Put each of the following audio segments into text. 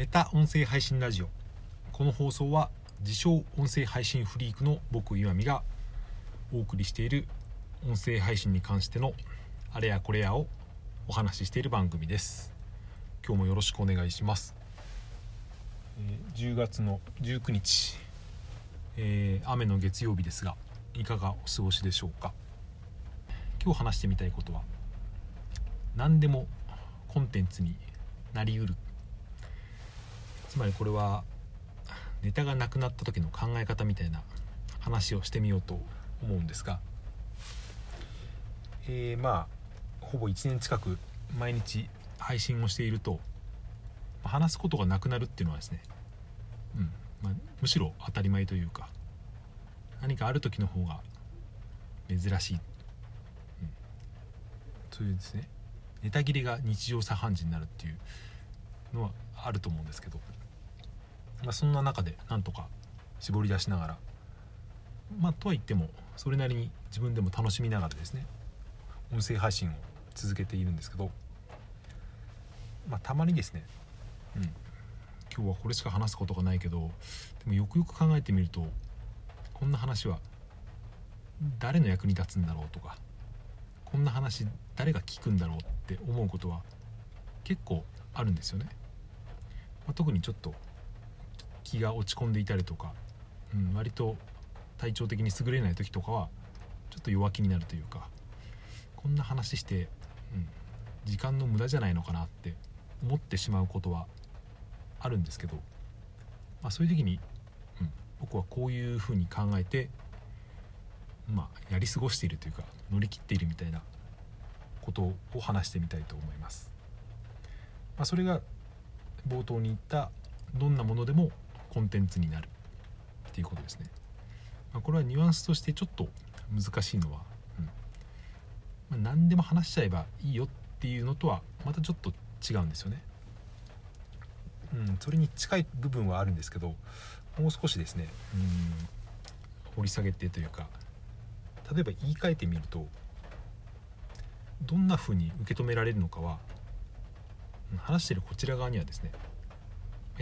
メタ音声配信ラジオ。この放送は自称音声配信フリークの僕岩見がお送りしている音声配信に関してのあれやこれやをお話ししている番組です。今日もよろしくお願いします、え10月の19日、えー雨の月曜日ですがいかがお過ごしでしょうか？今日話してみたいことは何でもコンテンツになりうる。つまりこれはネタがなくなった時の考え方みたいな話をしてみようと思うんですが。えーまあほぼ1年近く毎日配信をしていると話すことがなくなるっていうのはですね、うんまあ、むしろ当たり前というか何かある時の方が珍しい、うん、そういうですねネタ切れが日常茶飯事になるっていうのはあると思うんですけど、まあ、そんな中でなんとか絞り出しながらまあとは言ってもそれなりに自分でも楽しみながらですね音声配信を続けているんですけど、まあ、たまにですね、うん、今日はこれしか話すことがないけどでもよくよく考えてみるとこんな話は誰の役に立つんだろうとかこんな話誰が聞くんだろうって思うことは結構あるんですよね。まあ、特にちょっと気が落ち込んでいたりとか、うん、割と体調的に優れない時とかはちょっと弱気になるというかこんな話して、うん、時間の無駄じゃないのかなって思ってしまうことはあるんですけど、まあ、そういう時に、うん、僕はこういうふうに考えて、まあ、やり過ごしているというか乗り切っているみたいなことを話してみたいと思います。まあ、それが冒頭に言ったどんなものでもコンテンツになるっていうことですね。まあ、これはニュアンスとしてちょっと難しいのは、うんまあ、何でも話しちゃえばいいよっていうのとはまたちょっと違うんですよね。うん、それに近い部分はあるんですけどもう少しですね、うん、掘り下げてというか例えば言い換えてみるとどんな風に受け止められるのかは話してるこちら側にはですね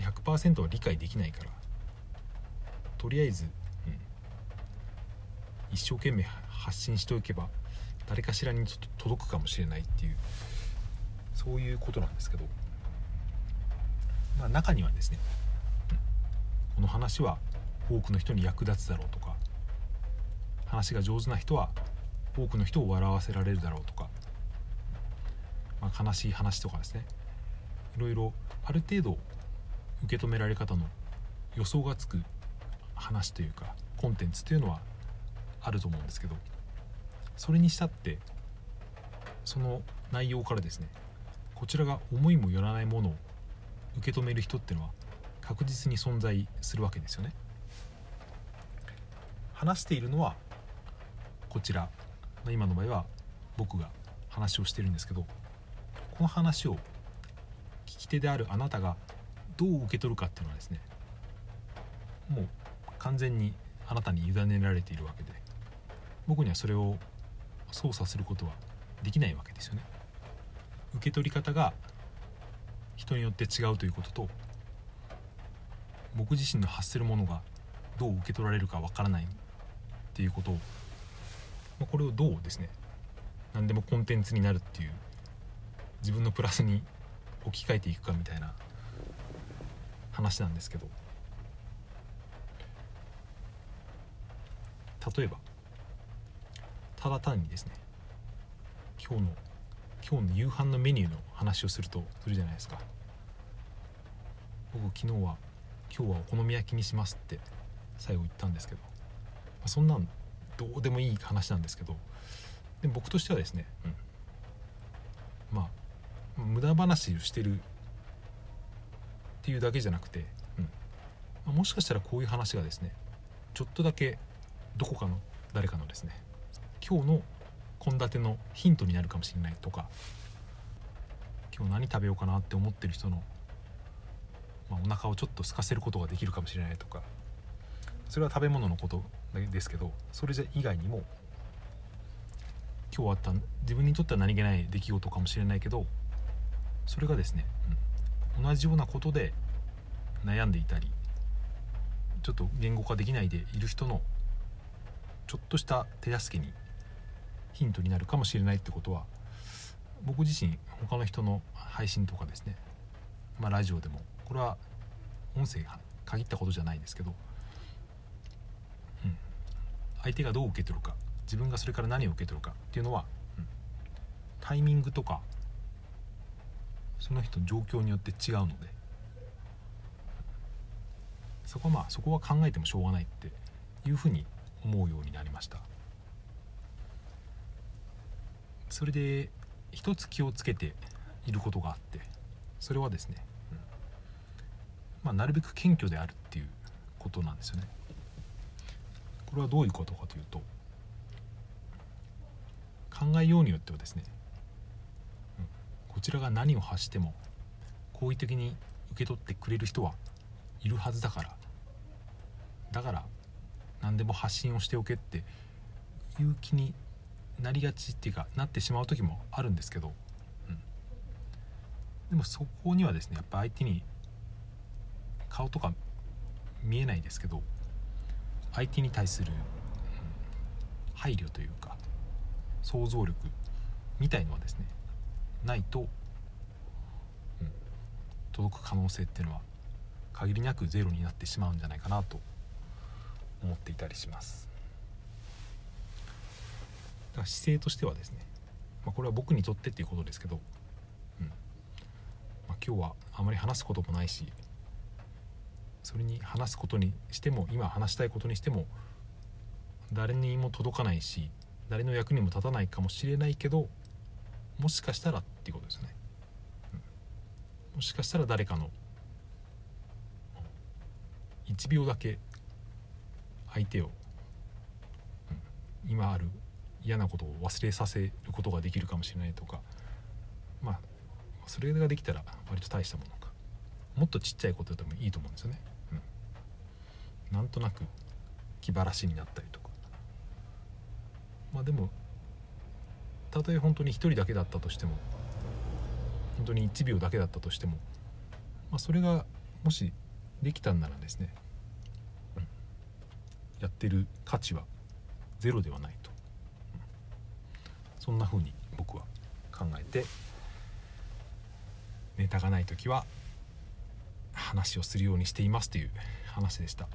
100%は理解できないから。とりあえず、うん。一生懸命発信しておけば誰かしらにちょっと届くかもしれないっていうそういうことなんですけど、まあ、中にはですね、うん。この話は多くの人に役立つだろうとか話が上手な人は多くの人を笑わせられるだろうとか、まあ、悲しい話とかですね。いろいろある程度受け止められ方の予想がつく話というかコンテンツというのはあると思うんですけどそれにしたってその内容からですねこちらが思いもよらないものを受け止める人っていうのは確実に存在するわけですよね。話しているのはこちら今の場合は僕が話をしてるんですけどこの話を聞き手であるあなたがどう受け取るかっていうのはですねもう完全にあなたに委ねられているわけで僕にはそれを操作することはできないわけですよね。受け取り方が人によって違うということと僕自身の発するものがどう受け取られるかわからないっていうことを、まあこれをどうですね何でもコンテンツになるっていう自分のプラスに置き換えていくかみたいな話なんですけど。例えばただ単にですね今日の今日の夕飯のメニューの話をするとするじゃないですか。僕昨日は今日はお好み焼きにしますって最後言ったんですけど、まあ、そんなんどうでもいい話なんですけど。で僕としてはですね、うん、まあ無駄話をしてるっていうだけじゃなくて、うん。もしかしたらこういう話がですねちょっとだけどこかの誰かのですね今日の献立のヒントになるかもしれないとか今日何食べようかなって思ってる人の、まあ、お腹をちょっと空かせることができるかもしれないとかそれは食べ物のことですけどそれ以外にも今日あった自分にとっては何気ない出来事かもしれないけどそれがですね、うん。同じようなことで悩んでいたりちょっと言語化できないでいる人のちょっとした手助けにヒントになるかもしれないってことは僕自身他の人の配信とかですね、まあ、ラジオでもこれは音声限ったことじゃないですけど、うん、相手がどう受け取るか自分がそれから何を受け取るかっていうのは、うん、タイミングとかその人の状況によって違うので。そこはまあそこは考えてもしょうがないっていうふうに思うようになりました。それで一つ気をつけていることがあってそれはですね、うん、まあ、なるべく謙虚であるっていうことなんですよね。これはどういうことかというと考えようによってはですね、こちらが何を発しても好意的に受け取ってくれる人はいるはずだから。だから何でも発信をしておけっていう気になりがちっていうかなってしまう時もあるんですけど、うん、でもそこにはですねやっぱ相手に顔とか見えないですけど相手に対する、うん、配慮というか想像力みたいのはですねないと、うん、届く可能性っていうのは限りなくゼロになってしまうんじゃないかなと思っていたりします。だから姿勢としてはですね、まあ、これは僕にとってっていうことですけど、うんまあ、今日はあまり話すこともないしそれに話すことにしても今話したいことにしても誰にも届かないし誰の役にも立たないかもしれないけどもしかしたらっていうことですね、うん、もしかしたら誰かの1秒だけ相手を、うん、今ある嫌なことを忘れさせることができるかもしれないとかまあそれができたら割と大したものか。もっとちっちゃいことでもいいと思うんですよね、うん、なんとなく気晴らしになったりとか。まあでもたとえ本当に1人だけだったとしても本当に1秒だけだったとしても、まあ、それがもしできたんならですねやってる価値はゼロではないと、そんな風に僕は考えてネタがない時は話をするようにしていますという話でした。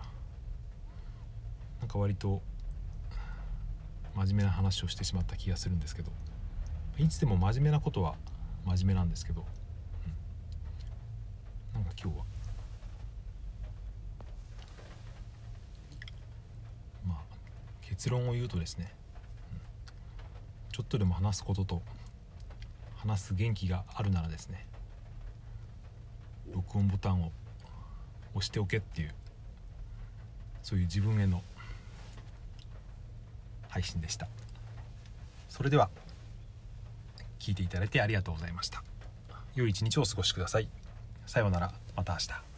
なんか割と真面目な話をしてしまった気がするんですけど。いつでも真面目なことは真面目なんですけど、うん、なんか今日は。まあ結論を言うとですね、うん、ちょっとでも話すことと話す元気があるならですね。録音ボタンを押しておけっていうそういう自分への配信でした。それでは聞いていただいてありがとうございました。良い一日をお過ごしください。さようなら。また明日。